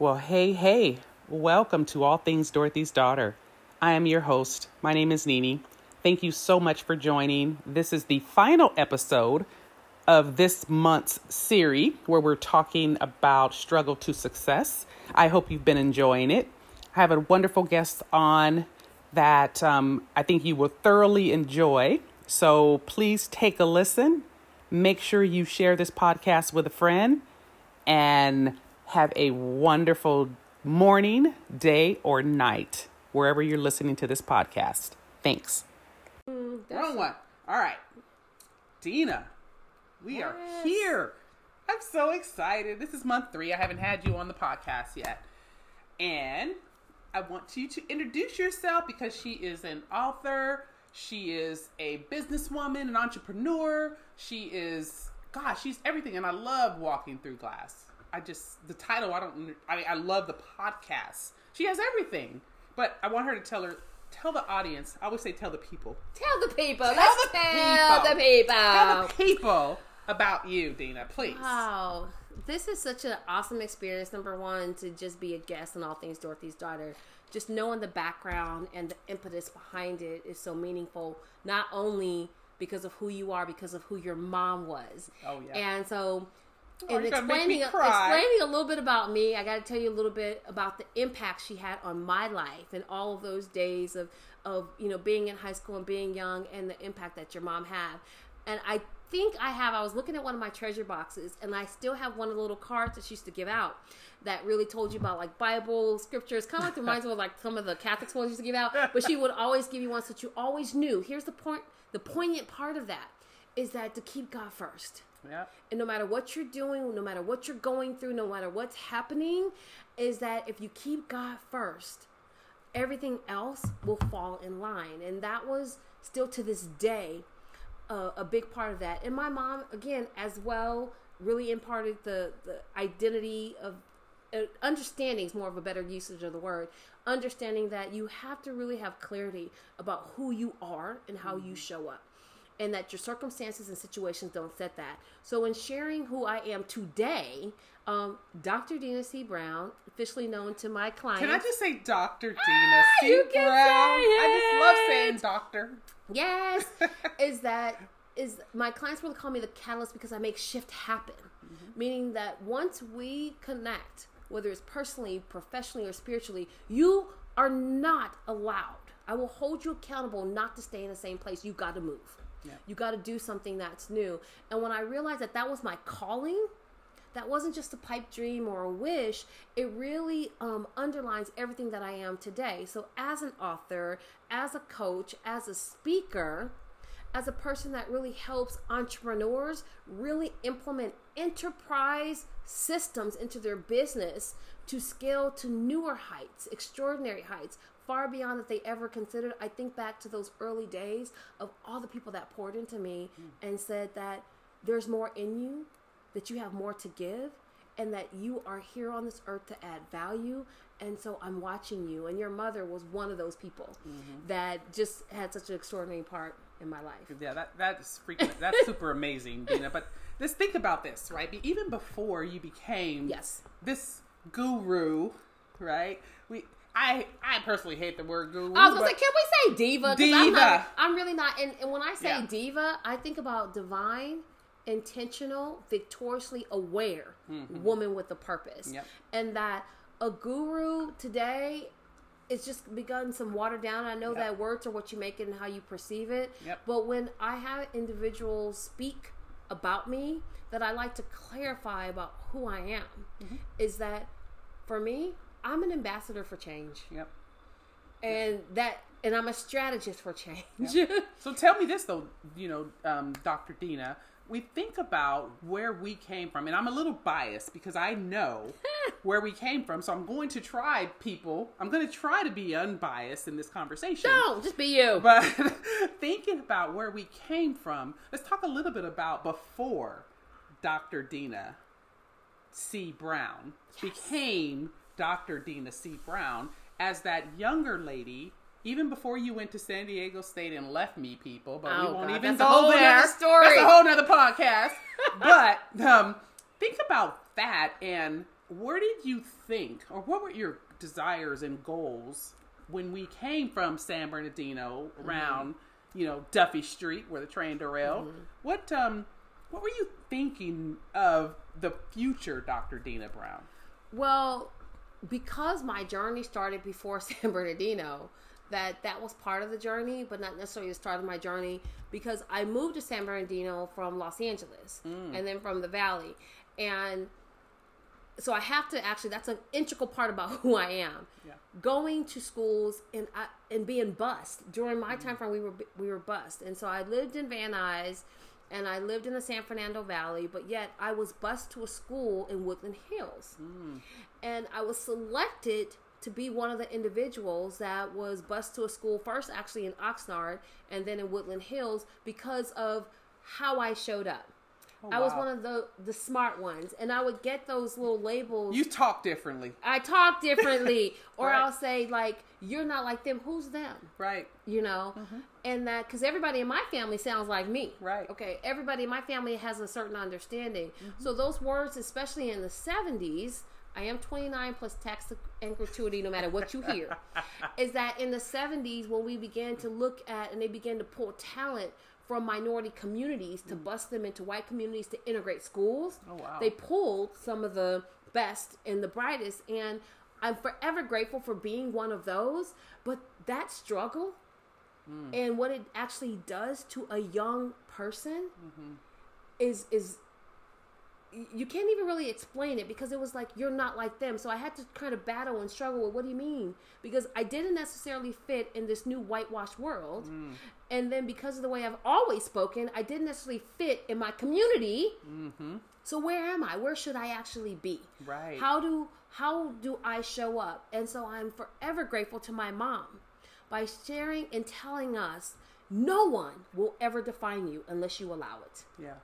Well, hey, hey, welcome to All Things Dorothy's Daughter. I am your host. My name is Nini. Thank you so much for joining. This is the final episode of this month's series where we're talking about struggle to success. I hope you've been enjoying it. I have a wonderful guest on that um, I think you will thoroughly enjoy. So please take a listen. Make sure you share this podcast with a friend and have a wonderful morning, day, or night, wherever you're listening to this podcast. Thanks. Mm, Wrong one. All right. Dina, we are here. I'm so excited. This is month three. I haven't had you on the podcast yet. And I want you to introduce yourself because she is an author. She is a businesswoman, an entrepreneur. She is, gosh, she's everything. And I love walking through glass. I just, the title, I don't, I mean, I love the podcast. She has everything. But I want her to tell her, tell the audience, I always say tell the people. Tell the people. Tell Let's the tell people. the people. Tell the people about you, Dina, please. Wow. This is such an awesome experience. Number one, to just be a guest on All Things Dorothy's Daughter. Just knowing the background and the impetus behind it is so meaningful, not only because of who you are, because of who your mom was. Oh, yeah. And so, Oh, in you're gonna make me explaining, explaining a little bit about me, I got to tell you a little bit about the impact she had on my life and all of those days of, of you know being in high school and being young and the impact that your mom had. And I think I have. I was looking at one of my treasure boxes, and I still have one of the little cards that she used to give out that really told you about like Bible scriptures. Kind of like reminds me of like some of the Catholic ones she used to give out. But she would always give you ones that you always knew. Here's the point. The poignant part of that is that to keep God first. Yeah. And no matter what you're doing, no matter what you're going through, no matter what's happening, is that if you keep God first, everything else will fall in line. And that was still to this day uh, a big part of that. And my mom, again, as well, really imparted the, the identity of uh, understanding is more of a better usage of the word. Understanding that you have to really have clarity about who you are and how you show up and that your circumstances and situations don't set that. So, in sharing who I am today, um, Dr. Dina C. Brown, officially known to my clients. Can I just say Dr. Dina Ah, C. you can Brown? I just love saying doctor. yes, is that is my clients really call me the catalyst because I make shift happen. Meaning that once we connect, whether it's personally, professionally, or spiritually, you are not allowed. I will hold you accountable not to stay in the same place. You got to move. You got to do something that's new. And when I realized that that was my calling, that wasn't just a pipe dream or a wish. It really um, underlines everything that I am today. So, as an author, as a coach, as a speaker, as a person that really helps entrepreneurs really implement enterprise systems into their business to scale to newer heights, extraordinary heights, far beyond that they ever considered. I think back to those early days of all the people that poured into me hmm. and said that there's more in you, that you have more to give, and that you are here on this earth to add value. And so I'm watching you. And your mother was one of those people mm-hmm. that just had such an extraordinary part in my life. Yeah, that that's freaking that's super amazing, Dina. But let's think about this, right? Even before you became Yes. this guru, right? I I personally hate the word guru. I was gonna say, can we say diva? 'Cause I'm, Diva. not, I'm really not. And, and when I say Yeah. diva, I think about divine, intentional, victoriously aware woman with a purpose. Mm-hmm. Yep. And that a guru today it's just begun some watered down. I know Yep. that words are what you make it and how you perceive it. Yep. But when I have individuals speak about me, that I like to clarify about who I am, Mm-hmm. is that for me, I'm an ambassador for change Yep. and that and I'm a strategist for change. So tell me this though, you know, um, Dr. Dina, we think about where we came from, and I'm a little biased because I know where we came from. So I'm going to try, people. I'm going to try to be unbiased in this conversation. Don't just be you. But thinking about where we came from, let's talk a little bit about before Dr. Dina C. Brown became Dr. Dina C. Brown as that younger lady. Even before you went to San Diego State and left me, people, but we Oh, won't God, even that's a go whole there. story. That's a whole nother podcast. but um, think about that and where did you think, or what were your desires and goals when we came from San Bernardino around, you know, Duffy Street where the train derailed? What um, what were you thinking of the future, Dr. Dina Brown? Well, because my journey started before San Bernardino, that that was part of the journey, but not necessarily the start of my journey because I moved to San Bernardino from Los Angeles mm. and then from the Valley, and so I have to actually that's an integral part about who I am. Yeah. Going to schools and I, and being bused. During my mm. time frame, we were we were bused, and so I lived in Van Nuys, and I lived in the San Fernando Valley, but yet I was bused to a school in Woodland Hills, and I was selected to be one of the individuals that was bused to a school first, actually in Oxnard, and then in Woodland Hills because of how I showed up. Oh, I was wow. one of the the smart ones, and I would get those little labels. You talk differently, I talk differently, or Right. I'll say like, "You're not like them. Who's them?" right? You know, mm-hmm. and that because everybody in my family sounds like me. Right. Okay. Everybody in my family has a certain understanding. Mm-hmm. So those words, especially in the '70s. I am 29 plus tax and gratuity, no matter what you hear. is that in the 70s when we began to look at and they began to pull talent from minority communities to mm. bust them into white communities to integrate schools? Oh, wow. They pulled some of the best and the brightest, and I'm forever grateful for being one of those. But that struggle mm. and what it actually does to a young person mm-hmm. is is you can't even really explain it because it was like you're not like them. So i had to kind of battle and struggle with what do you mean? Because i didn't necessarily fit in this new whitewashed world. Mm. And then because of the way i've always spoken i didn't necessarily fit in my community. Mm-hmm. So where am i? Where should i actually be? Right. how do how do i show up? And so i'm forever grateful to my mom by sharing and telling us no one will ever define you unless you allow it. Yeah.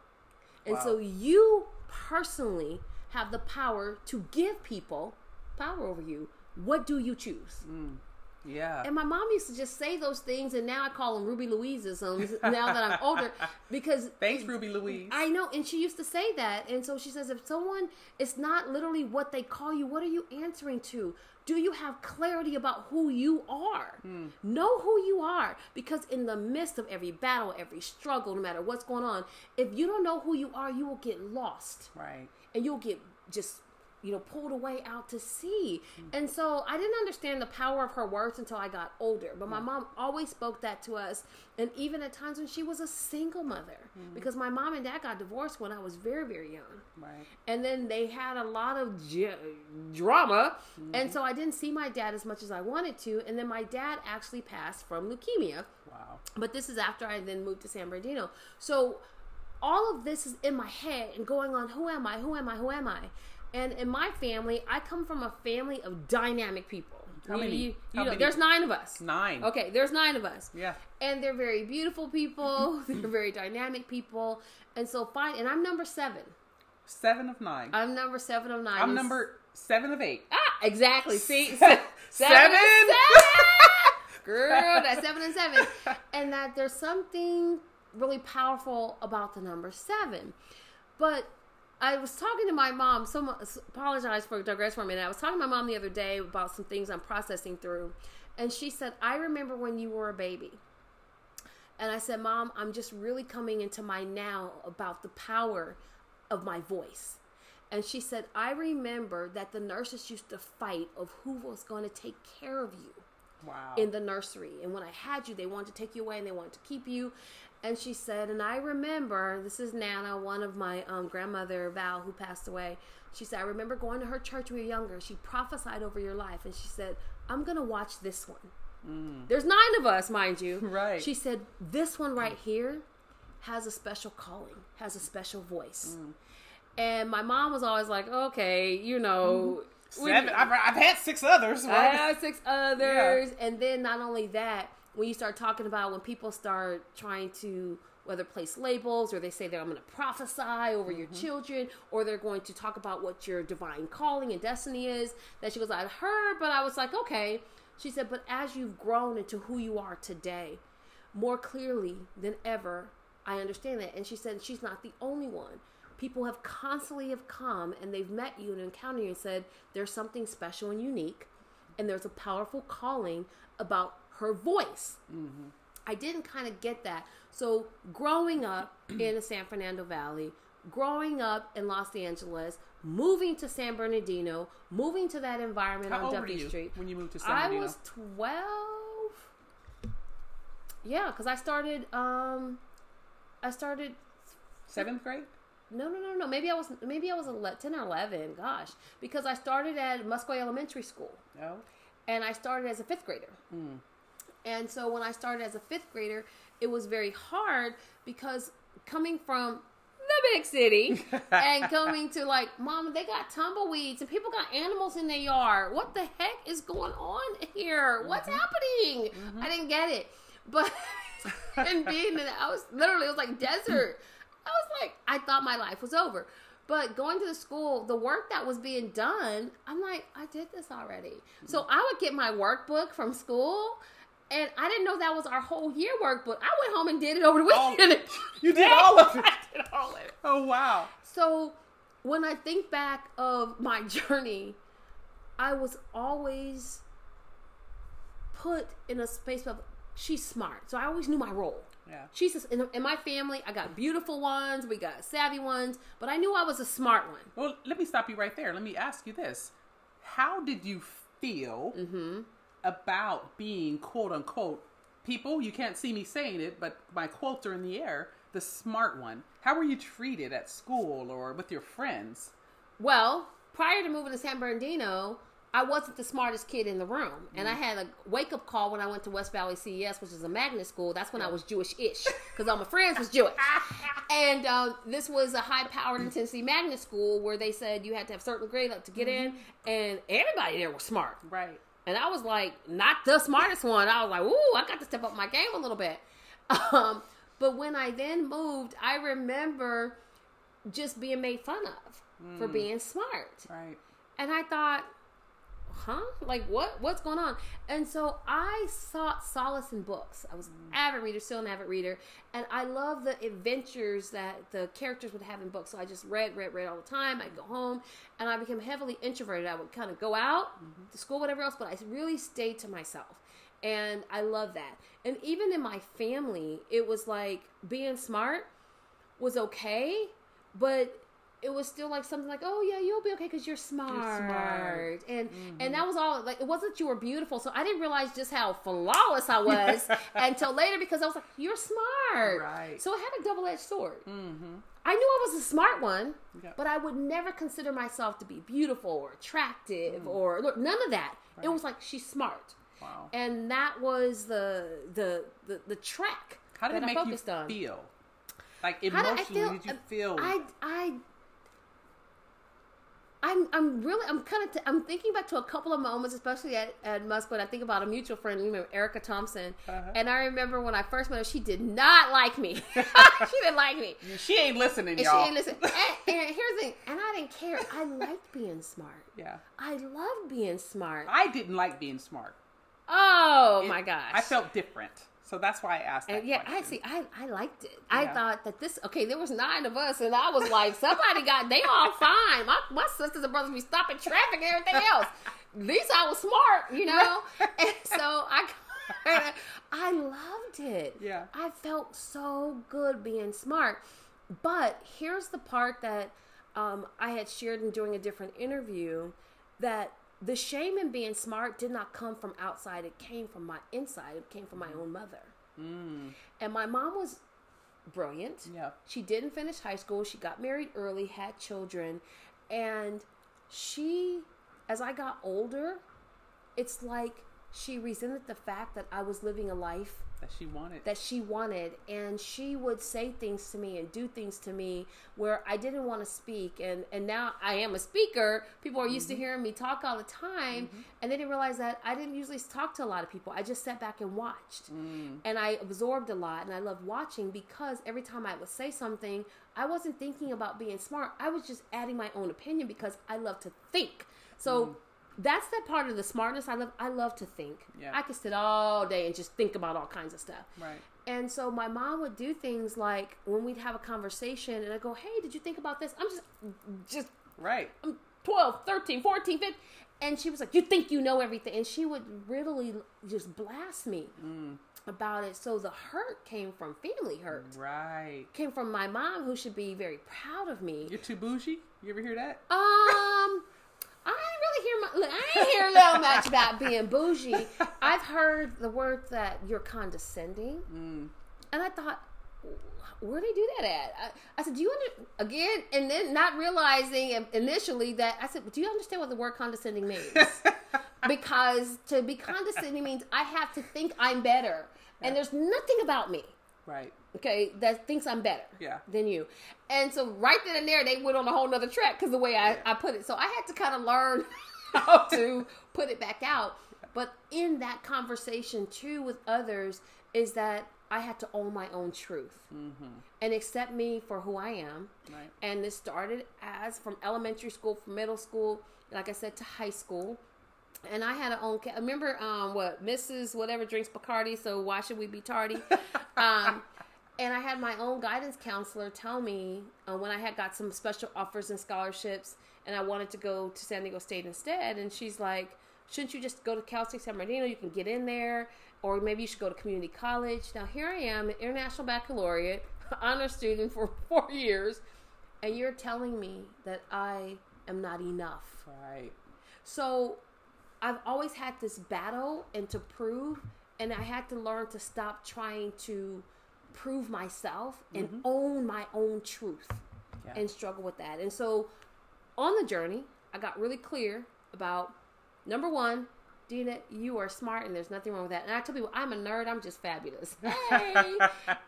and Wow. so you personally have the power to give people power over you. What do you choose? Mm. Yeah. And my mom used to just say those things, and now I call them Ruby Louiseisms um, now that I'm older because Thanks, Ruby Louise. I know, and she used to say that. And so she says, if someone it's not literally what they call you, what are you answering to? Do you have clarity about who you are? Hmm. Know who you are. Because in the midst of every battle, every struggle, no matter what's going on, if you don't know who you are, you will get lost right. and you'll get just you know pulled away out to sea and so i didn't understand the power of her words until i got older but my mm. mom always spoke that to us and even at times when she was a single mother mm. because my mom and dad got divorced when i was very very young Right. and then they had a lot of j- drama mm-hmm. and so i didn't see my dad as much as i wanted to and then my dad actually passed from leukemia Wow. but this is after I then moved to San Bernardino. So all of this is in my head and going on who am I? Who am I? Who am I? And in my family, I come from a family of dynamic people. How many? you- you How know, many? there's nine of us. Nine. Okay, there's nine of us. Yeah. And they're very beautiful people. they're very dynamic people. And so fine. And I'm number seven. Seven of nine. I'm number seven of nine. I'm And number seven of eight. Ah, exactly. See, Se- seven, seven? seven. girl. That's seven and seven, and that there's something really powerful about the number seven. But I was talking to my mom. Someone apologize for digress for a minute. I was talking to my mom the other day about some things I'm processing through, and she said, "I remember when you were a baby." And I said, Mom, I'm just really coming into my now about the power of my voice. And she said, I remember that the nurses used to fight of who was going to take care of you Wow. in the nursery. And when I had you, they wanted to take you away and they wanted to keep you. And she said, and I remember, this is Nana, one of my um, grandmother, Val, who passed away. She said, I remember going to her church when we were younger. She prophesied over your life. And she said, I'm going to watch this one. Mm. There's nine of us, mind you. Right. She said, This one right here has a special calling, has a special voice. Mm. And my mom was always like, Okay, you know. Mm-hmm. we- Seven. I've, I've had six others. right? I have six others. And then not only that, when you start talking about when people start trying to whether place labels or they say that I'm going to prophesy over your mm-hmm. children or they're going to talk about what your divine calling and destiny is, that she goes, I've heard, but I was like, okay. She said, but as you've grown into who you are today, more clearly than ever, I understand that. And she said she's not the only one. people have constantly have come and they've met you and encountered you and said there's something special and unique and there's a powerful calling about her voice i didn't kind of get that so growing up in the san fernando valley growing up in los angeles moving to san bernardino moving to that environment How on w street when you moved to San Bernardino, I was 12. Yeah, because I started, um, I started, Seventh grade? no, no, no, no. Maybe I was, maybe I was ele- 10 or 11. Gosh. Because I started at Musqueam Elementary School No. and I started as a fifth grader. And so when I started as a fifth grader, it was very hard because coming from the big city and coming to like, Mom, they got tumbleweeds and people got animals in their yard. What the heck is going on here? What's mm-hmm. happening? I mm-hmm. didn't get it. But and being in, I was literally, it was like desert. I was like, I thought my life was over. But going to the school, the work that was being done, I'm like, I did this already. So mm-hmm. I would get my workbook from school, and I didn't know that was our whole year workbook. I went home and did it over the Oh, weekend. you did all of it. I did all of it. Oh wow. So when I think back of my journey, I was always put in a space of she's smart. So I always knew my role. Yeah. She's just, in, in my family. I got beautiful ones, we got savvy ones, but I knew I was a smart one. Well, let me stop you right there. Let me ask you this: How did you feel Mm-hmm. About being quote unquote people? You can't see me saying it, but my quotes are in the air. The smart one. How were you treated at school or with your friends? Well, prior to moving to San Bernardino, I wasn't the smartest kid in the room. And I had a wake up call when I went to West Valley CES, which is a magnet school. That's when I was Jewish ish, because all my friends was Jewish. and um, this was a high powered intensity magnet school where they said you had to have certain grade up to get in, and everybody there was smart. Right. And I was like, not the smartest one. I was like, ooh, I got to step up my game a little bit. Um, but when I then moved, I remember just being made fun of for being smart. Right. And I thought, huh? Like what what's going on? And so I sought solace in books. I was an mm. avid reader, still an avid reader, and I love the adventures that the characters would have in books. So I just read, read, read all the time. I'd go home and I became heavily introverted. I would kind of go out mm-hmm. to school, whatever else, but I really stayed to myself. And I love that. And even in my family, it was like being smart was okay, but it was still like something like, "Oh yeah, you'll be okay because you're smart." smart. And and that was all. Like it wasn't that you were beautiful, so I didn't realize just how flawless I was until later because I was like, "You're smart." Right. So it had a double edged sword. Mm-hmm. I knew I was a smart one, Yeah. but I would never consider myself to be beautiful or attractive or look, none of that. It Mm. Was like she's smart, Wow. and that was the the the, the track How did that it I make you on. feel? Like How did I emotionally, feel? did you feel? I I I'm I'm really I'm kind of t- I'm thinking back to a couple of moments, especially at at Musqueam. I think about a mutual friend, you remember Erica Thompson, Uh-huh. and I remember when I first met her, she did not like me. she didn't like me. she ain't listening, And y'all. she didn't listen. And, and here's the thing, and I didn't care. I liked being smart. Yeah. I loved being smart. I didn't like being smart. Oh It- my gosh! I felt different. So that's why I asked that And yeah, I see. I, I liked it. I thought that this okay. There was nine of us, and I was like, somebody got they all fine. My my sisters and brothers be stopping traffic and everything else. At least I was smart, you know. and so I I loved it. Yeah. I felt so good being smart. But here's the part that um, I had shared in doing a different interview that the shame in being smart did not come from outside. It came from my inside. It came from my own mother. Mm. And my mom was brilliant. Yeah. She didn't finish high school. She got married early, had children. And she, as I got older, it's like she resented the fact that I was living a life that she wanted. that she wanted and she would say things to me and do things to me where I didn't want to speak and and now I am a speaker. People are used to mm-hmm. hearing me talk all the time mm-hmm. and they didn't realize that I didn't usually talk to a lot of people. I just sat back and watched. Mm. And I absorbed a lot and I loved watching because every time I would say something I wasn't thinking about being smart. I was just adding my own opinion because I love to think. So mm. That's that part of the smartness I love I love to think Yeah. I could sit all day and just think about all kinds of stuff right. And so my mom would do things like when we'd have a conversation and I go, "Hey, did you think about this?" I'm just just Right. I'm 12, 13, 14, 15. And she was like, You think you know everything? And she would really just blast me about it. So the hurt came from family hurt. Right. Came from my mom, who should be very proud of me. You're too bougie. You ever hear that? Um, I ain't really hear my, look, I hear no much about being bougie. I've heard the word that you're condescending. Mm. And I thought, where do they do that at? I, I said, do you under, again, and then not realizing initially that I said, do you understand what the word condescending means? because to be condescending means I have to think I'm better, and there's nothing about me, Right. okay, that thinks I'm better Yeah. than you. And so right then and there, they went on a whole nother track because the way I, I put it. So I had to kind of learn how to put it back out. But in that conversation too with others is that I had to own my own truth mm-hmm. and accept me for who I am. Right. And this started as from elementary school, from middle school, like I said, to high school. And I had a own. Ca- remember, um, what Mrs. Whatever drinks Bacardi, so why should we be tardy? um, and I had my own guidance counselor tell me uh, when I had got some special offers and scholarships, and I wanted to go to San Diego State instead. And she's like, "Shouldn't you just go to Cal State San Bernardino? You can get in there, or maybe you should go to community college." Now here I am, an international baccalaureate, honor student for four years, and you're telling me that I am not enough. Right. So I've always had this battle and to prove, and I had to learn to stop trying to prove myself and mm-hmm. own my own truth Yeah. and struggle with that. And so on the journey, I got really clear about number one, Dina, you are smart and there's nothing wrong with that. And I tell people I'm a nerd, I'm just fabulous. Hey,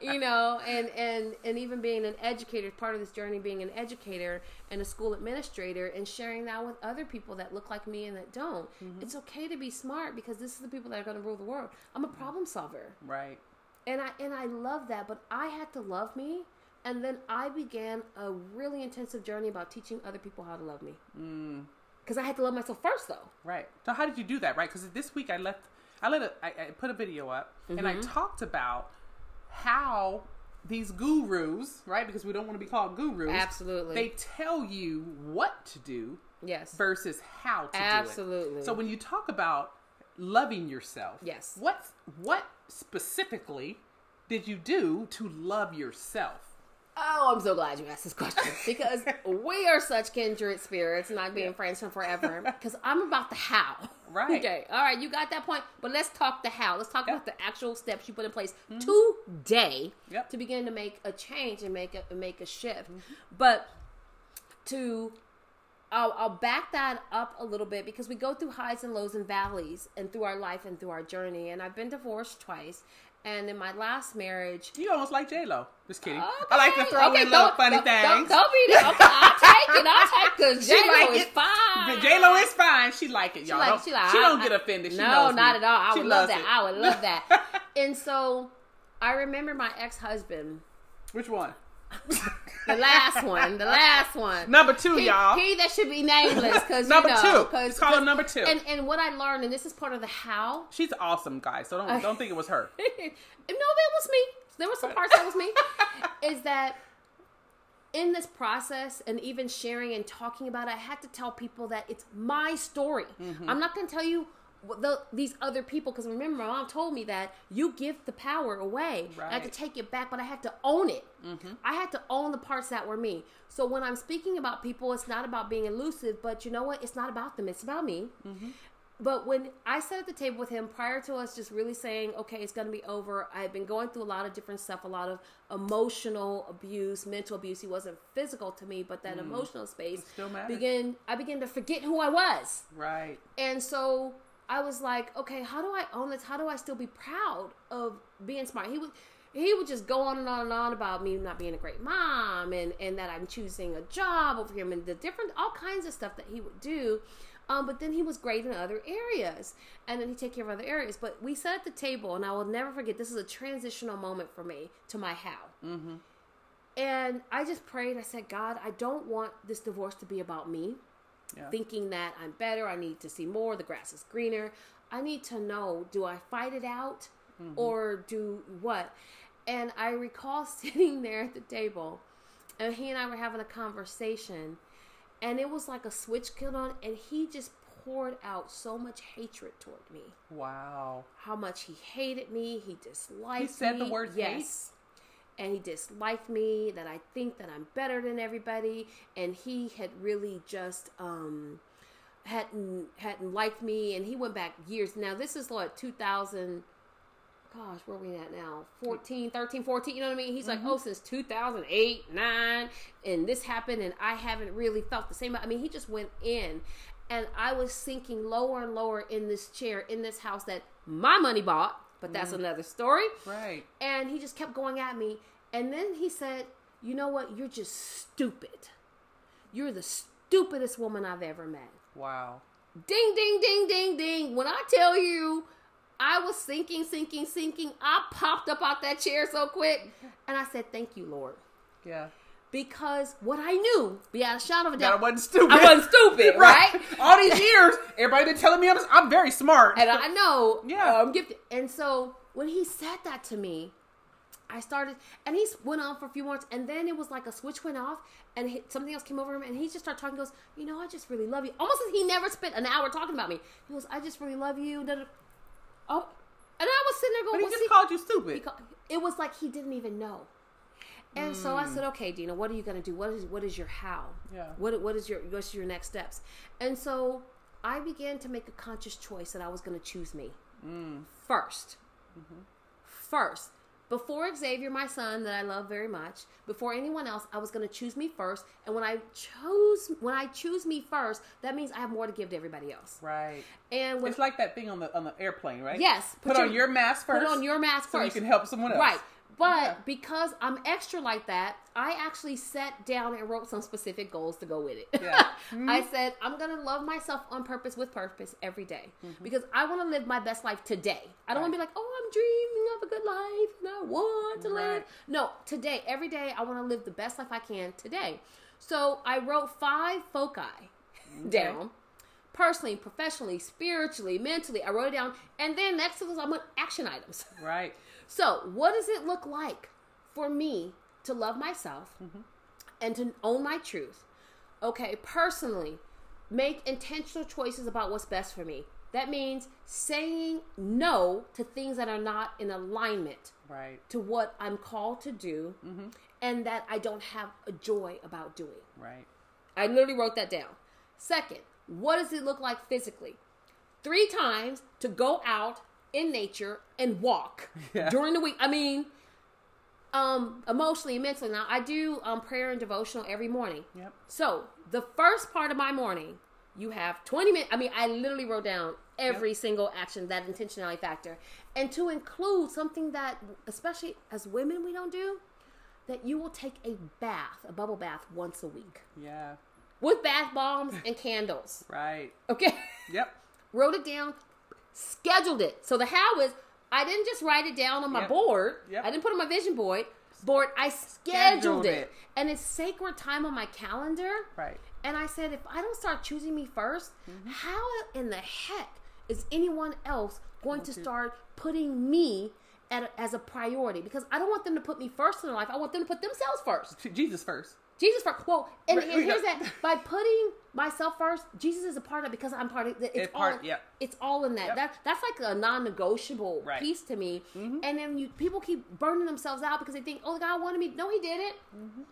you know, and and and even being an educator, part of this journey being an educator and a school administrator and sharing that with other people that look like me and that don't. Mm-hmm. It's okay to be smart because this is the people that are going to rule the world. I'm a problem solver Right. and I and I love that. But I had to love me, and then I began a really intensive journey about teaching other people how to love me. Mm. Because I had to love myself first, though. Right. So how did you do that? Right. Because this week I left. I let. A, I, I put a video up and I Mm-hmm. talked about how these gurus, right? Because we don't want to be called gurus. Absolutely. They tell you what to do Yes. versus how to do it. Absolutely. So when you talk about loving yourself, Yes. what what specifically did you do to love yourself? Oh, I'm so glad you asked this question because we are such kindred spirits, not being friends from forever. Because I'm about the how. Right. Okay. All right. You got that point. But let's talk the how. Let's talk Yeah. about the actual steps you put in place mm-hmm. today Yep. to begin to make a change and make a make a shift. Mm-hmm. But to I'll, I'll back that up a little bit because we go through highs and lows and valleys and through our life and through our journey. And I've been divorced twice. And in my last marriage, You almost like J Lo. Just kidding. Okay, I like to throw okay, in little don't- funny don't, things. Don't, don't be there. Okay, I'll take it. I'll take it because J Lo like is it. fine. J Lo is fine. She like it, y'all. She, like, don't, she like, she I- don't I- get offended. She no, not me. at all. I She would love that. it. I would love that. and so I remember my ex husband, Which one? the last one, the last one. Number two, he, y'all. he that should be nameless because Number you know, two. Cause, call him number two. And and what I learned, and this is part of the how. She's awesome, guys. So don't don't think it was her. no, that was me. There were some parts that was me. is that in this process and even sharing and talking about it, I had to tell people that it's my story. Mm-hmm. I'm not going to tell you the, these other people because remember, my mom told me that you give the power away. I had to take it back, but I had to own it. Mm-hmm. I had to own the parts that were me. So when I'm speaking about people, it's not about being elusive, but you know what? It's not about them. It's about me. Mm-hmm. But when I sat at the table with him prior to us just really saying, okay, it's going to be over, i've been going through a lot of different stuff, a lot of emotional abuse, mental abuse. He wasn't physical to me, but that emotional space Mm. still matters. began. I began to forget who I was, Right. and so I was like, okay, how do I own this? How do I still be proud of being smart? He would. He would just go on and on and on about me not being a great mom and, and that I'm choosing a job over him and the different all kinds of stuff that he would do. Um, but then he was great in other areas, and then he'd take care of other areas. But we sat at the table, and I will never forget. This is a transitional moment for me to my how. Mm-hmm. And I just prayed. I said, God, I don't want this divorce to be about me, Yeah. thinking that I'm better. I need to see more. The grass is greener. I need to know: do I fight it out, mm-hmm. or do what? And I recall sitting there at the table, and he and I were having a conversation, and it was like a switch killed on, and he just poured out so much hatred toward me. Wow. How much he hated me, he disliked me. He said me. the word yes. And he disliked me, that I think that I'm better than everybody, and he had really just um hadn't hadn't liked me and he went back years. Now this is like 2000 gosh, where are we at now? 14, 13, 14, you know what I mean? He's like, oh, since 2008, 9, and this happened, and I haven't really felt the same. I mean, he just went in, and I was sinking lower and lower in this chair, in this house that my money bought, but that's mm. another story. Right. And he just kept going at me. And then he said, You know what? You're just stupid. You're the stupidest woman I've ever met. Wow. Ding, ding, ding, ding, ding. When I tell you, I was sinking, sinking, sinking. I popped up out that chair so quick. And I said, Thank you, Lord. Yeah. Because what I knew, beyond a shadow of a That I wasn't stupid. I wasn't stupid, right? All these years, everybody been telling me I'm, I'm very smart. and I know Yeah. I'm gifted. And so when he said that to me, I started, and he went on for a few months, and then it was like a switch went off, and he, something else came over him, and he just started talking. Goes, you know, I just really love you. Almost as he never spent an hour talking about me. He goes, I just really love you. Oh, and I was sitting there going, but he "What's just he-" called you stupid. he ca- it was like he didn't even know. And so I mm. said, "Okay, Dina, what are you going to do? What is what is your how? Yeah. What what is your what's your next steps?" And so I began to make a conscious choice that I was going to choose me mm. 1st mm-hmm. First, before Xavier, my son that I love very much, before anyone else, I was going to choose me first. And when I chose when I choose me first, that means I have more to give to everybody else. right. And when It's like that thing on the on the airplane, right? Yes, Put, on your mask first. put on your mask so first. you can help someone else. Right. But Yeah. because I'm extra like that, I actually sat down and wrote some specific goals to go with it. Yeah. I mm-hmm. said, I'm going to love myself on purpose with purpose every day mm-hmm. because I want to live my best life today. I don't want to be like, oh, I'm dreaming of a good life and I want to live. No, today, every day, I want to live the best life I can today. So I wrote five foci down personally, professionally, spiritually, mentally. I wrote it down. And then next to those, I went action items. Right. So, what does it look like for me to love myself mm-hmm. and to own my truth? Okay, personally, make intentional choices about what's best for me. That means saying no to things that are not in alignment Right. to what I'm called to do mm-hmm. and that I don't have a joy about doing. Right. I literally wrote that down. Second, what does it look like physically? Three times to go out in nature and walk Yeah. during the week. I mean, um, emotionally and mentally. Now, I do um, prayer and devotional every morning. Yep. So, the first part of my morning, you have 20 minutes. I mean, I literally wrote down every single action, that intentionality factor. And to include something that, especially as women, we don't do, that you will take a bath, a bubble bath, once a week Yeah. with bath bombs and candles. Right. Okay? Yep. Wrote it down, scheduled it. So the how is I didn't just write it down on my Yep. board. Yep. I didn't put it on my vision board. Board. I scheduled, Scheduled it. it. and it's sacred time on my calendar. Right. And I said, if I don't start choosing me 1st Mm-hmm. how in the heck is anyone else going to to- start putting me at a, as a priority? Because I don't want them to put me first in their life. I want them to put themselves first. Jesus first. Jesus first. Well, and, and here's that by putting myself first, Jesus is a part of it because I'm part of it. It's It part- all. yep. It's all in that. Yep. That that's like a non-negotiable Right. Mm-hmm. piece to me. And then you people keep burning themselves out because they think, oh, God wanted me. No, He didn't. Mm-hmm.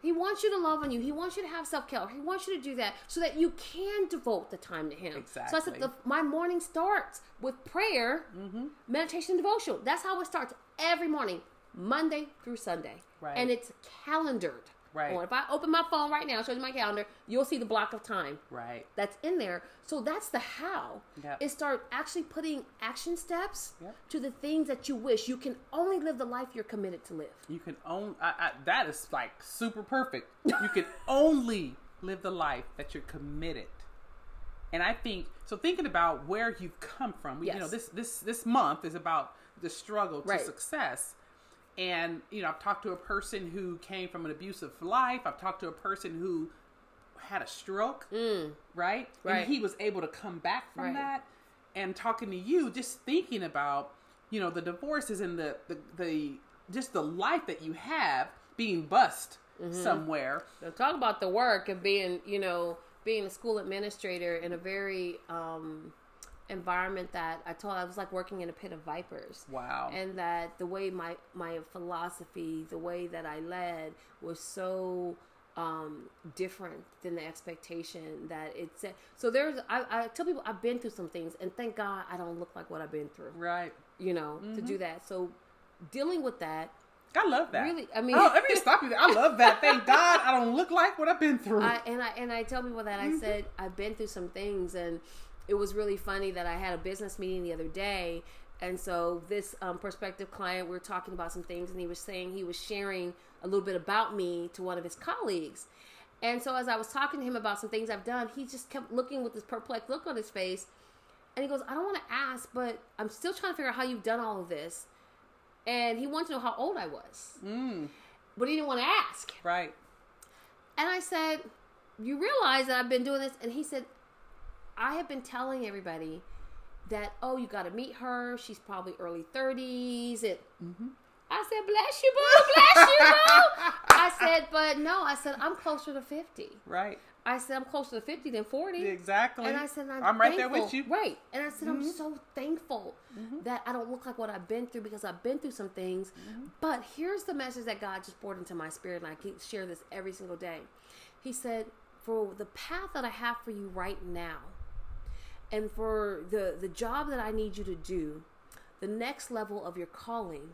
He wants you to love on you. He wants you to have self care. He wants you to do that so that you can devote the time to Him. Exactly. So I said, the, my morning starts with prayer, Mm-hmm. meditation, and devotional. That's how it starts every morning, Monday through Sunday. Right. And it's calendared. Right. Or if I open my phone right now, shows you my calendar, you'll see the block of time Right. that's in there. So that's the how. Yep. Is start actually putting action steps Yep. to the things that you wish. You can only live the life you're committed to live. You can own. I, I, that is like super perfect. You can only live the life that you're committed. And I think so. Thinking about where you've come from, we, you know, this this this month is about the struggle to Right. success. And you know, I've talked to a person who came from an abusive life. I've talked to a person who had a stroke, right? Mm. Right. And he was able to come back from Right. that. And talking to you, just thinking about, you know, the divorces and the the, the just the life that you have being bust Mm-hmm. somewhere. So talk about the work of being, you know, being a school administrator in a very um, environment that I told I was like working in a pit of vipers. Wow. And that the way my my philosophy, the way that I led was so um, different than the expectation that it said. So there's I, I tell people I've been through some things, and thank God I don't look like what I've been through. right. You know, to do that. So dealing with that. I love that. Really, I mean- oh, let me stop you there. I love that. Thank God I don't look like what I've been through. I, and I and I tell people that I said I've been through some things, and it was really funny that I had a business meeting the other day, and so this um, prospective client we were talking about some things, and he was saying he was sharing a little bit about me to one of his colleagues, and so as I was talking to him about some things I've done, he just kept looking with this perplexed look on his face, and he goes, "I don't want to ask, but I'm still trying to figure out how you've done all of this," and he wanted to know how old I was, mm, but he didn't want to ask. right. And I said, You realize that I've been doing this? And he said, I have been telling everybody that, oh, you got to meet her. She's probably early 30s. And I said, Bless you, boo. Bless you, boo. I said, But no, I said, I'm closer to 50. Right. I said, I'm closer to 50 than 40. Exactly. And I said, I'm, I'm right there with you. Mm-hmm. Right. And I said, I'm so thankful that I don't look like what I've been through because I've been through some things. Mm-hmm. But here's the message that God just poured into my spirit, and I keep share this every single day. He said, For the path that I have for you right now, and for the, the job that I need you to do, the next level of your calling,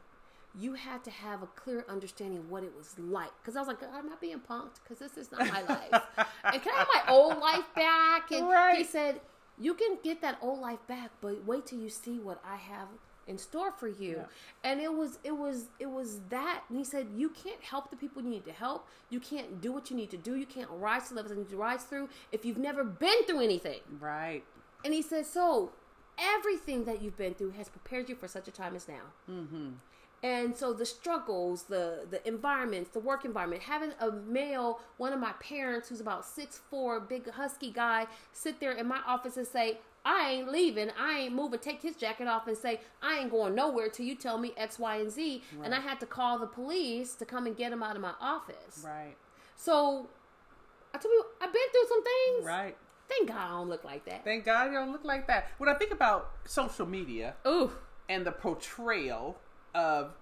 you had to have a clear understanding of what it was like. Because I was like, I'm not being punked because this is not my life. and can I have my old life back? And he said, You can get that old life back, but wait till you see what I have in store for you. Yeah. And it was it was it was that and he said, You can't help the people you need to help. You can't do what you need to do. You can't rise to levels you need to rise through if you've never been through anything. Right. And he said, So everything that you've been through has prepared you for such a time as now. Mm-hmm. And so the struggles, the the environments, the work environment, having a male, one of my parents who's about six four, big husky guy, sit there in my office and say, I ain't leaving, I ain't moving, take his jacket off and say, I ain't going nowhere till you tell me X, Y, and Z. And I had to call the police to come and get him out of my office. Right. So I told you, I've been through some things. Right. Thank God I don't look like that. Thank God you don't look like that. When I think about social media Ooh. and the portrayal of,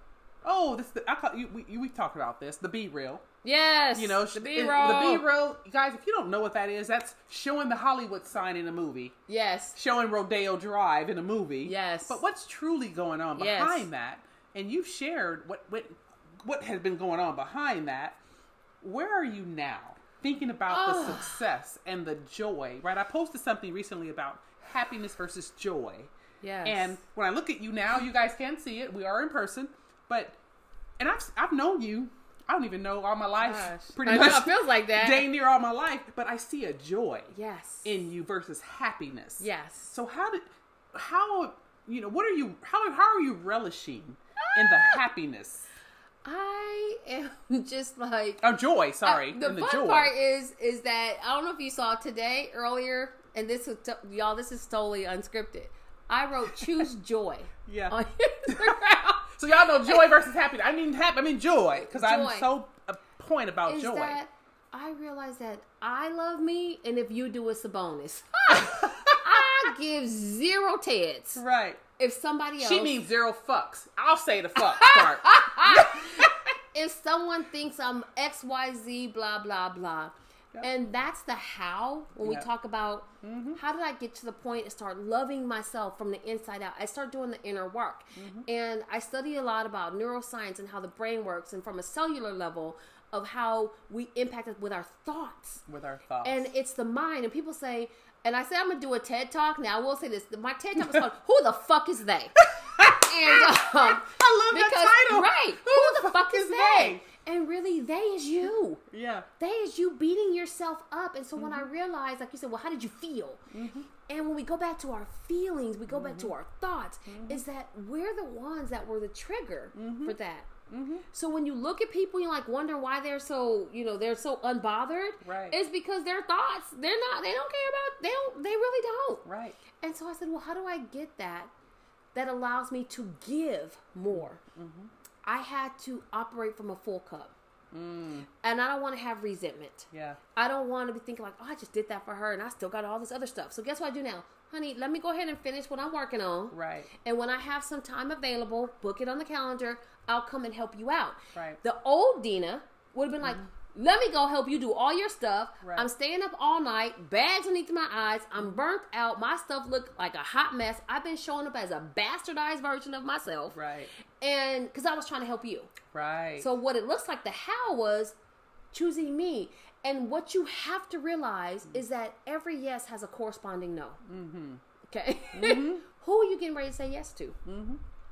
oh, this I call you. We, we talked about this. The B reel. Yes. You know, the B roll. The B roll, guys. If you don't know what that is, that's showing the Hollywood sign in a movie, Yes. showing Rodeo Drive in a movie. Yes. But what's truly going on Yes. behind that? And you've shared what what what has been going on behind that. Where are you now? Thinking about the Oh. success and the joy, right? I posted something recently about happiness versus joy. Yes. And when I look at you now, you guys can see it. We are in person, but and I've I've known you. I don't even know all my life, Gosh. pretty I know, much. it feels like that. Dang near all my life, but I see a joy yes. in you versus happiness. yes. So how did how you know what are you how how are you relishing in the ah. happiness I am just like oh joy? Sorry, Uh, the the fun joy. part is is that I don't know if you saw today earlier, and this is t- y'all. This is totally unscripted. I wrote choose joy Yeah. So y'all know joy versus happiness. I mean happy. I mean joy because I'm so a point about is joy. that I realize that I love me, and if you do, it's a bonus. I give zero teds right. If somebody else. She means zero fucks. I'll say the fuck part. if someone thinks I'm X, Y, Z, blah, blah, blah. Yep. And that's the how when we talk about Mm-hmm. how did I get to the point and start loving myself from the inside out. I start doing the inner work. Mm-hmm. And I study a lot about neuroscience and how the brain works and from a cellular level of how we impact it with our thoughts. With our thoughts. And it's the mind. And people say, and I said I'm gonna do a TED talk. Now I will say this: my TED talk is called "Who the fuck is they?" and um, I love because that title. right, who, the fuck, is they? And really, they is you. yeah. They is you beating yourself up. And so when Mm-hmm. I realized, like you said, well, how did you feel? And when we go back to our feelings, we go back Mm-hmm. to our thoughts, is that we're the ones that were the trigger Mm-hmm. for that. So when you look at people, you like wonder why they're so, you know, they're so unbothered. Right. It's because their thoughts, they're not, they don't care about, they don't, they really don't. Right. And so I said, well, how do I get that that allows me to give more? I had to operate from a full cup. Mm. And I don't want to have resentment. Yeah. I don't want to be thinking like, oh, I just did that for her and I still got all this other stuff. So guess what I do now? Honey, let me go ahead and finish what I'm working on. Right. And when I have some time available, book it on the calendar. I'll come and help you out. Right. Mm-hmm. The old Deena would have been like, let me go help you do all your stuff. Right. I'm staying up all night, bags underneath my eyes. I'm burnt out. My stuff look like a hot mess. I've been showing up as a bastardized version of myself. Right. And because I was trying to help you. Right. So what it looks like the how was choosing me. And what you have to realize is that every yes has a corresponding no. Mm-hmm. Okay. Who are you getting ready to say yes to?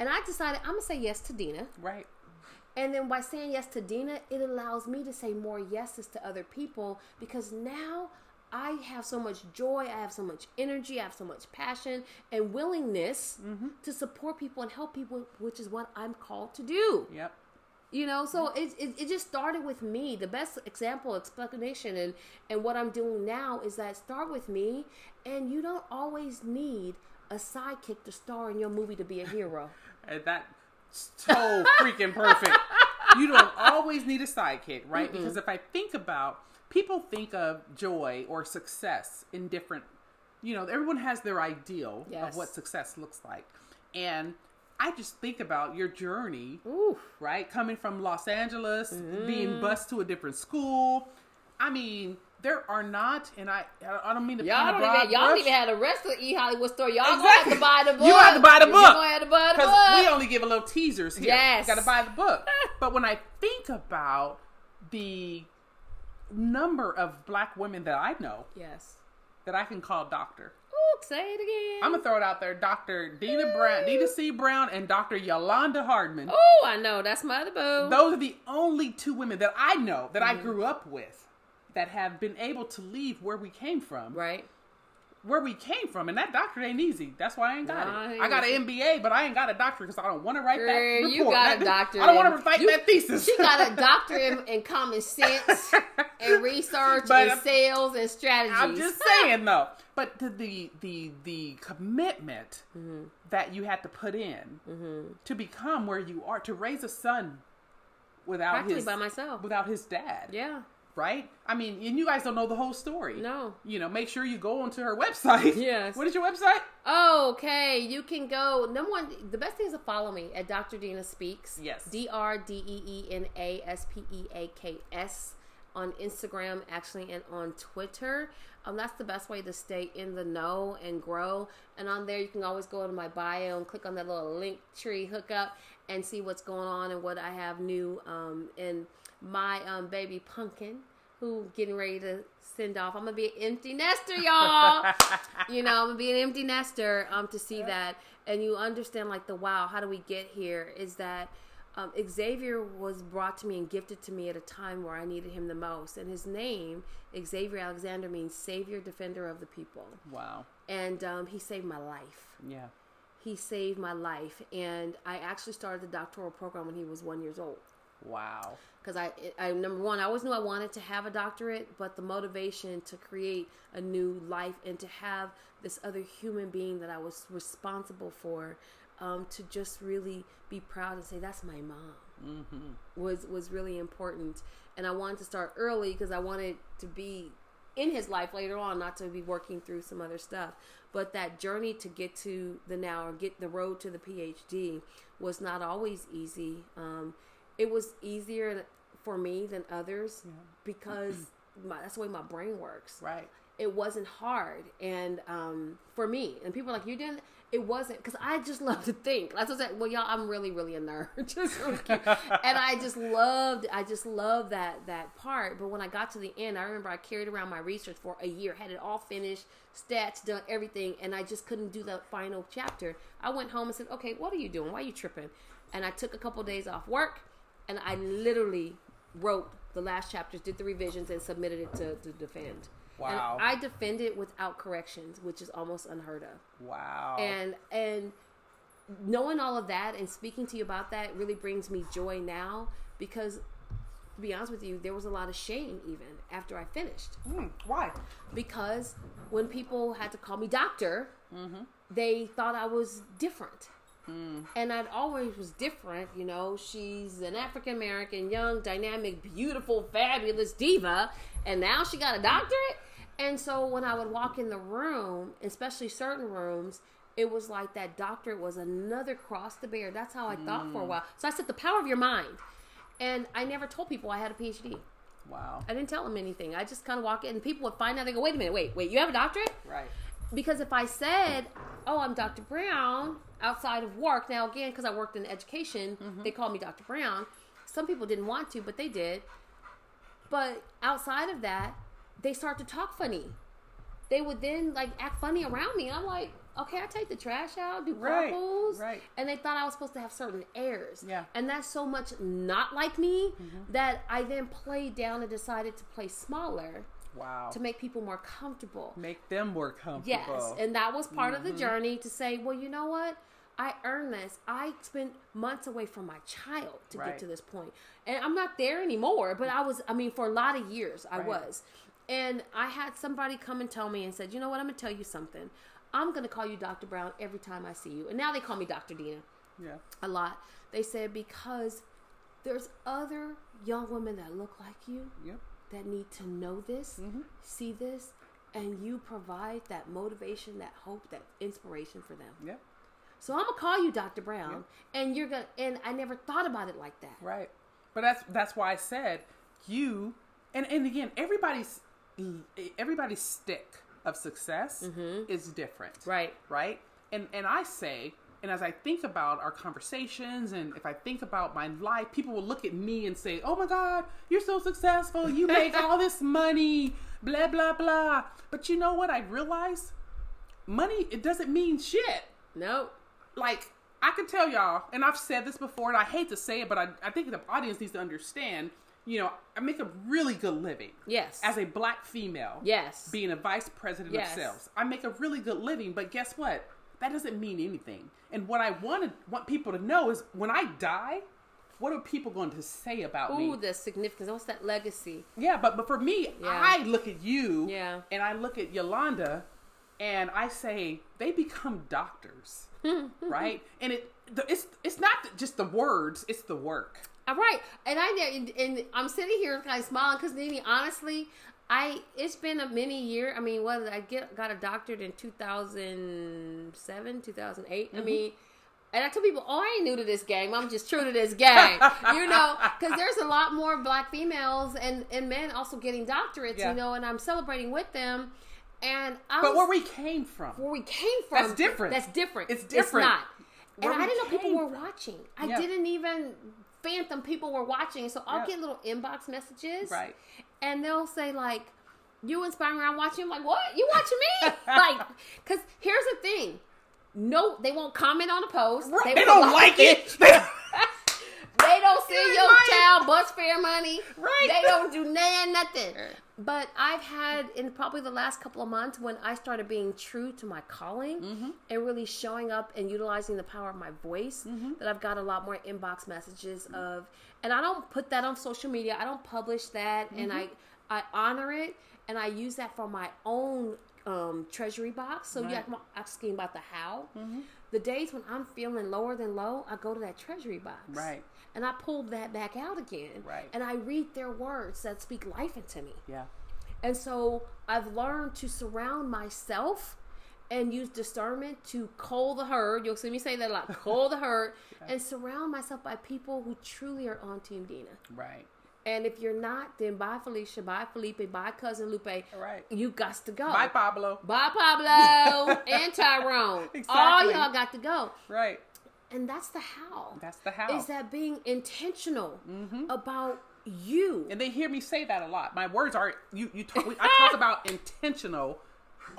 Mm-hmm. And I decided I'm gonna say yes to Deena. right. And then by saying yes to Deena, it allows me to say more yeses to other people because now I have so much joy, I have so much energy, I have so much passion and willingness to support people and help people, which is what I'm called to do. Yep. You know, so it, it, it just started with me. The best example, explanation, and, and what I'm doing now is that start with me, and you don't always need a sidekick to star in your movie to be a hero. And that's so freaking perfect. You don't always need a sidekick, right? Because if I think about people think of joy or success in different you know, everyone has their ideal Yes. of what success looks like. And I just think about your journey, Ooh. right? Coming from Los Angeles, Mm-hmm. being bused to a different school. I mean, there are not, and I I don't mean to Y'all don't, even, y'all don't even have the rest of the E Hollywood story. Y'all Exactly. gonna have to buy the book. You have to buy the You book. gonna have to buy the book. we only give a little teasers here. Yes. Got to buy the book. but when I think about the number of black women that I know yes. that I can call doctor, Ooh, say it again. I'm gonna throw it out there: Doctor Deena Brown, Deena C. Brown, and Doctor Yolanda Hardman. Oh, I know. That's my other boo. Those are the only two women that I know that Mm-hmm. I grew up with that have been able to leave where we came from. right? Where we came from, and that doctor ain't easy. That's why I ain't got Nah, it. ain't I got an MBA, but I ain't got a doctor because I don't want to write Girl, that report. you got a That- doctorate. I don't want to write you- that thesis. She got a doctorate in, in common sense and research But and I'm- sales and strategies. I'm just saying though. But the the the, the commitment Mm-hmm. that you had to put in to become where you are, to raise a son without Practically his by myself. without his dad. Yeah. Right? I mean, and you guys don't know the whole story. No. You know, make sure you go onto her website. Yes. What is your website? Okay, you can go. Number one, the best thing is to follow me at Dr. Deena Speaks. Yes. D R D E E N A S P E A K S on Instagram, actually, and on Twitter. Um, that's the best way to stay in the know and grow. And on there, you can always go to my bio and click on that little link tree hookup and see what's going on and what I have new. Um, and my um, baby pumpkin, who getting ready to send off. I'm gonna be an empty nester, y'all. you know, I'm gonna be an empty nester um to see that and you understand like the wow, how do we get here? Is that um, Xavier was brought to me and gifted to me at a time where I needed him the most, and his name Xavier Alexander means Savior, Defender of the People, Wow. and um, he saved my life. Yeah. He saved my life, and I actually started the doctoral program when he was one years old Wow. because I, I number one, I always knew I wanted to have a doctorate, but the motivation to create a new life and to have this other human being that I was responsible for, um, to just really be proud and say that's my mom, was was really important. And I wanted to start early because I wanted to be in his life later on, not to be working through some other stuff. But that journey to get to the now or get the road to the PhD was not always easy. Um, it was easier for me than others because my, that's the way my brain works. Right. It wasn't hard, and um, for me, and people are like you didn't. It wasn't because I just love to think. That's what I said. Well, y'all, I'm really, really a nerd, just really cute. and I just loved. I just loved that that part. But when I got to the end, I remember I carried around my research for a year, had it all finished, stats done, everything, and I just couldn't do the final chapter. I went home and said, "Okay, what are you doing? Why are you tripping?" And I took a couple days off work, and I literally wrote the last chapters, did the revisions, and submitted it to, to defend. Wow. And I defended without corrections, which is almost unheard of. Wow. And and knowing all of that and speaking to you about that really brings me joy now because to be honest with you, there was a lot of shame even after I finished Hmm, why? because when people had to call me doctor, they thought I was different. Mm. And I'd always was different, you know. She's an African American, young, dynamic, beautiful, fabulous diva, and now she got a doctorate. And so when I would walk in the room, especially certain rooms, it was like that doctorate was another cross to bear. That's how I thought for a mm. while. So I said, the power of your mind. And I never told people I had a PhD. Wow. I didn't tell them anything. I just kind of walk in, and people would find out. They go, "Wait a minute, wait, wait, you have a doctorate?" Right. Because if I said, "Oh, I'm Dr. Brown," outside of work, now again, because I worked in education, mm-hmm. they called me Dr. Brown. Some people didn't want to, but they did. But outside of that, they start to talk funny. They would then like act funny around me, and I'm like, "Okay, I take the trash out, do carpools," right. and they thought I was supposed to have certain airs. Yeah. And that's so much not like me mm-hmm. that I then played down and decided to play smaller Wow. to make people more comfortable. Make them more comfortable. Yes. And that was part Mm-hmm. of the journey to say, well, you know what? I earned this. I spent months away from my child to Right. get to this point. And I'm not there anymore, but I was, I mean, for a lot of years, I Right. was. And I had somebody come and tell me and said, you know what? I'm going to tell you something. I'm going to call you Dr. Brown every time I see you. And now they call me Dr. Deena yeah. a lot. They said because there's other young women that look like you Yep. That need to know this, Mm-hmm. see this, and you provide that motivation, that hope, that inspiration for them. Yep. So I'm gonna call you Dr. Brown, and you're gonna. And I never thought about it like that. Right. But that's that's why I said you and and again everybody's everybody's stick of success is different. Mm-hmm. Right. Right? And and I say and as I think about our conversations and if I think about my life, people will look at me and say, "Oh my god, you're so successful. You make all this money, blah blah blah." But you know what I realize? Money it doesn't mean shit Nope. like I can tell y'all, and I've said this before, and I hate to say it, but I, I think the audience needs to understand. You know, I make a really good living Yes. as a black female. yes. being a vice president Yes. of sales, I make a really good living. But guess what? That doesn't mean anything. And what I want want people to know is when I die, what are people going to say about me? Ooh, the significance. What's that legacy? Yeah, but but for me, Yeah. I look at you, Yeah. and I look at Yolanda, and I say they become doctors, right? And it it's it's not just the words; it's the work. All right, and I and, and I'm sitting here kind of smiling because Nene, honestly, I it's been a many year. I mean, what I get got a doctorate in 2007, 2008. I mm-hmm. mean. And I tell people, oh, I ain't new to this game. I'm just true to this game, you know, because there's a lot more black females and, and men also getting doctorates, Yeah. you know, and I'm celebrating with them. And I But was, where we came from, where we came from. That's different. That's different. It's different. not. Where and I didn't know people were from. watching. I Yeah. didn't even phantom people were watching. So I'll Yeah. get little inbox messages. Right. And they'll say like, "You inspire me. I'm watching." I'm like, "What? You watching me?" like, because here's the thing. No, they won't comment on a post. Right. they won't don't like it. they don't send your child bus fare money. Right. They don't do nan nothing. But I've had in probably the last couple of months when I started being true to my calling Mm-hmm. and really showing up and utilizing the power of my voice Mm-hmm. that I've got a lot more inbox messages of and I don't put that on social media. I don't publish that and I Mm-hmm. I honor it and I use that for my own um, treasury box. So Right. you're asking about the how. The days when I'm feeling lower than low, I go to that treasury box. Right. And I pull that back out again. Right. And I read their words that speak life into me. yeah. And so I've learned to surround myself and use discernment to call the herd. You'll see me say that a lot. Cull the herd and surround myself by people who truly are on Team Deena. Right. And if you're not, then bye Felicia, bye Felipe, bye cousin Lupe. Right. You got to go. Bye, Pablo. Bye Pablo and Tyrone. Exactly. All y'all got to go. Right. And that's the how. That's the how. Is that being intentional Mm-hmm. about you? and they hear me say that a lot. My words are you. You. Talk, I talk about intentional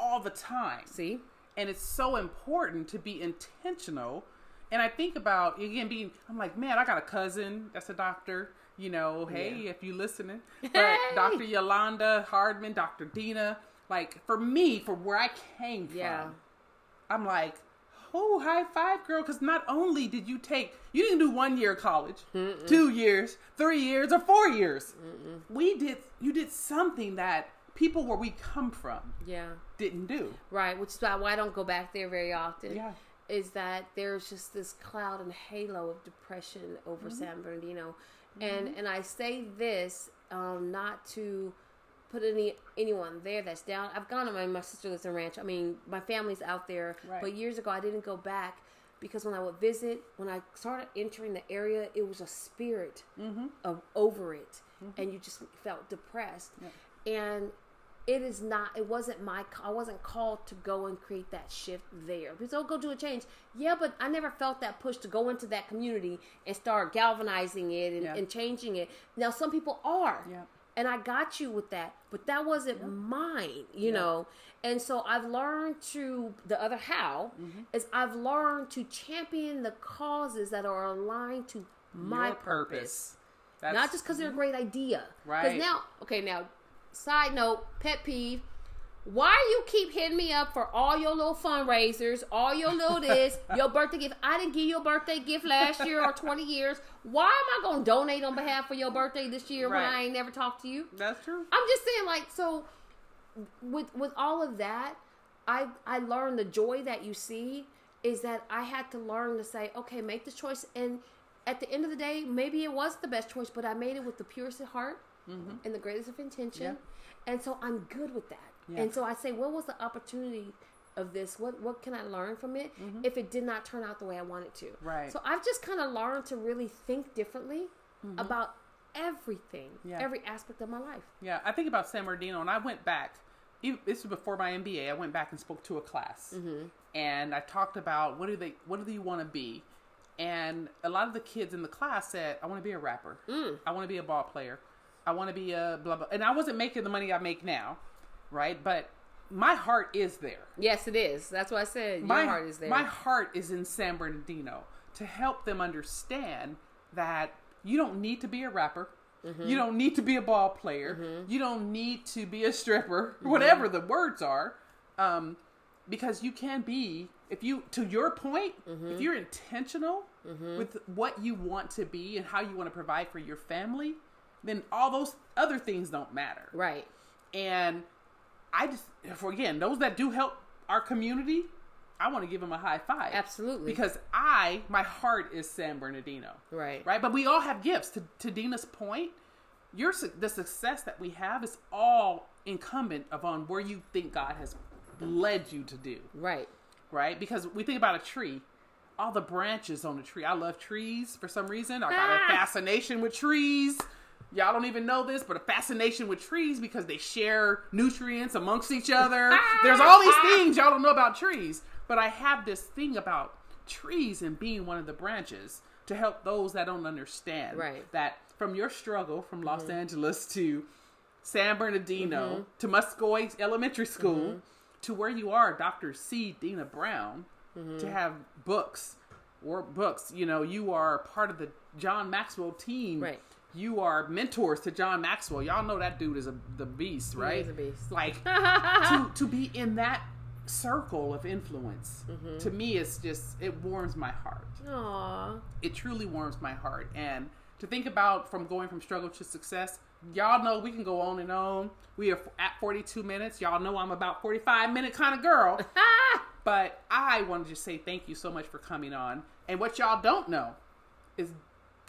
all the time. See? and it's so important to be intentional and i think about again being i'm like man i got a cousin that's a doctor you know hey Yeah. if you listening but Hey! dr yolanda hardman dr deena like for me for where i came from i'm like oh high five girl because not only did you take you didn't do one year of college two years three years or four years we did you did something that people where we come from Yeah. didn't do Right, which is why I don't go back there very often. Yeah. is that there's just this cloud and halo of depression over Mm-hmm. San Bernardino, and and I say this um, not to put any anyone there that's down. I've gone to my my sister lives in Ranch. I mean, my family's out there, Right. but years ago I didn't go back because when I would visit, when I started entering the area, it was a spirit Mm-hmm. of over it, and you just felt depressed. And it is not. It wasn't my. I wasn't called to go and create that shift there. Because oh, go do a change. Yeah, but I never felt that push to go into that community and start galvanizing it and, Yeah. and changing it. Now some people are. Yeah. And I got you with that, but that wasn't mine, you know. And so I've learned to the other how Mm-hmm. is I've learned to champion the causes that are aligned to my Your purpose not just because they're a great idea. Right. Because now, okay, now, side note, pet peeve. Why you keep hitting me up for all your little fundraisers, all your little this, your birthday gift? I didn't give you a birthday gift last year or twenty years. Why am I going to donate on behalf of your birthday this year when I ain't never talked to you? That's true. I'm just saying, like, so with with all of that, I I learned the joy that you see is that I had to learn to say, okay, make the choice, and at the end of the day, maybe it was the best choice, but I made it with the purest of Mm-hmm. heart and the greatest of intention, and so I'm good with that. Yeah. And so I say, what was the opportunity? Of this, what what can I learn from it mm-hmm. if it did not turn out the way I wanted to? Right. So I've just kind of learned to really think differently mm-hmm. about everything, Yeah. every aspect of my life. Yeah, I think about San Bernardino, and I went back. This was before my MBA. I went back and spoke to a class, and I talked about what do they, what do you want to be, and a lot of the kids in the class said, "I want to be a rapper. Mm. I want to be a ball player. I want to be a blah blah." And I wasn't making the money I make now, right? But my heart is there. Yes, it is. That's what I said. Your my heart is there. My heart is in San Bernardino to help them understand that you don't need to be a rapper. Mm-hmm. You don't need to be a ball player. You don't need to be a stripper, Mm-hmm. whatever the words are, um, because you can be. If you, to your point, Mm-hmm. if you're intentional with what you want to be and how you want to provide for your family, then all those other things don't matter. right. And I just, for again, those that do help our community, I want to give them a high five. Absolutely. Because I, my heart is San Bernardino. Right. Right. But we all have gifts. To, to Deena's point, your the success that we have is all incumbent upon where you think God has led you to do. Right. Right. Because we think about a tree. All the branches on the tree. I love trees for some reason. I got a Ah. fascination with trees. Y'all don't even know this, but a fascination with trees because they share nutrients amongst each other. There's all these things y'all don't know about trees. But I have this thing about trees and being one of the branches to help those that don't understand. Right. That from your struggle from Los mm-hmm. Angeles to San Bernardino mm-hmm. to Muscoy Elementary School mm-hmm. to where you are, Dr. C. Deena Brown, to have books or books. You know, you are part of the John Maxwell team. Right. You are mentors to John Maxwell. Y'all know that dude is a the beast, right? is a beast. Like to to be in that circle of influence mm-hmm. to me it's just it warms my heart Aw. it truly warms my heart and to think about from going from struggle to success y'all know we can go on and on we are at 42 minutes y'all know i'm about 45 minute kind of girl but i want to just say thank you so much for coming on and what y'all don't know is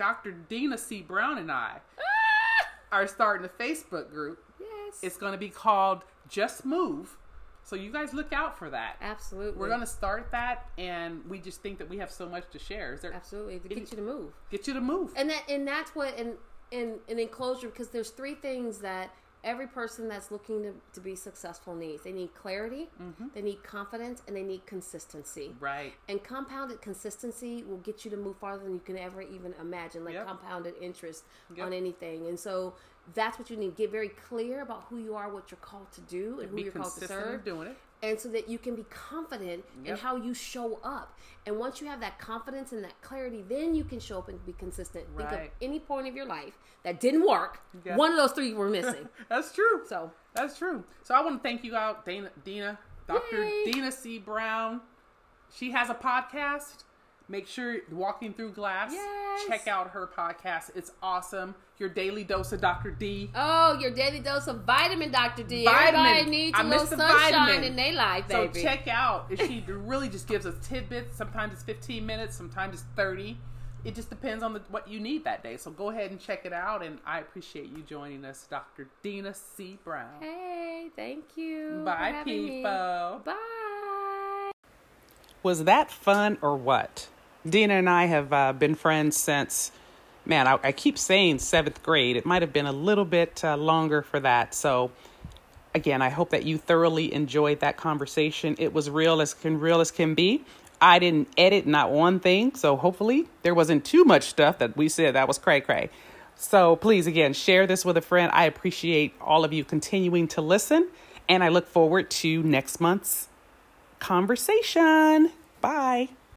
dr deena c. Brown and i ah! are starting a facebook group. Yes. it's going to be called just move. So you guys look out for that. Absolutely. we're going to start that and we just think that we have so much to share. Is there absolutely. To get you to move. get you to move. And that and that's what in in in enclosure because there's three things that every person that's looking to, to be successful needs. They need clarity, Mm-hmm. they need confidence, and they need consistency. right And compounded consistency will get you to move farther than you can ever even imagine, like Yep. compounded interest Yep. on anything. And so that's what you need. Get very clear about who you are, what you're called to do, and who be you're called to serve. doing it And so that you can be confident in how you show up. And once you have that confidence and that clarity, then you can show up and be consistent. Think of any point of your life that didn't work. One of those three were missing. that's true so that's true so i want to thank you out dana deena dr Yay. deena c brown she has a podcast make sure walking through glass. Yes. Check out her podcast. It's awesome. Your daily dose of Dr. D. Oh, your daily dose of vitamin, Dr. D. Vitamin. Everybody needs I a little the sunshine vitamin. in their life, baby. So check out. She really just gives us tidbits. Sometimes it's 15 minutes. Sometimes it's 30. It just depends on the, what you need that day. So go ahead and check it out. And I appreciate you joining us, Dr. Deena C. Brown. Hey, thank you. for Bye, having me. people. Bye. Was that fun or what? Deena and I have uh, been friends since, man, I, I keep saying seventh grade. It might have been a little bit uh, longer for that. So, again, I hope that you thoroughly enjoyed that conversation. It was real as can real as can be. I didn't edit not one thing, so hopefully there wasn't too much stuff that we said that was cray cray. So please, again, share this with a friend. I appreciate all of you continuing to listen, and I look forward to next month's conversation. Bye.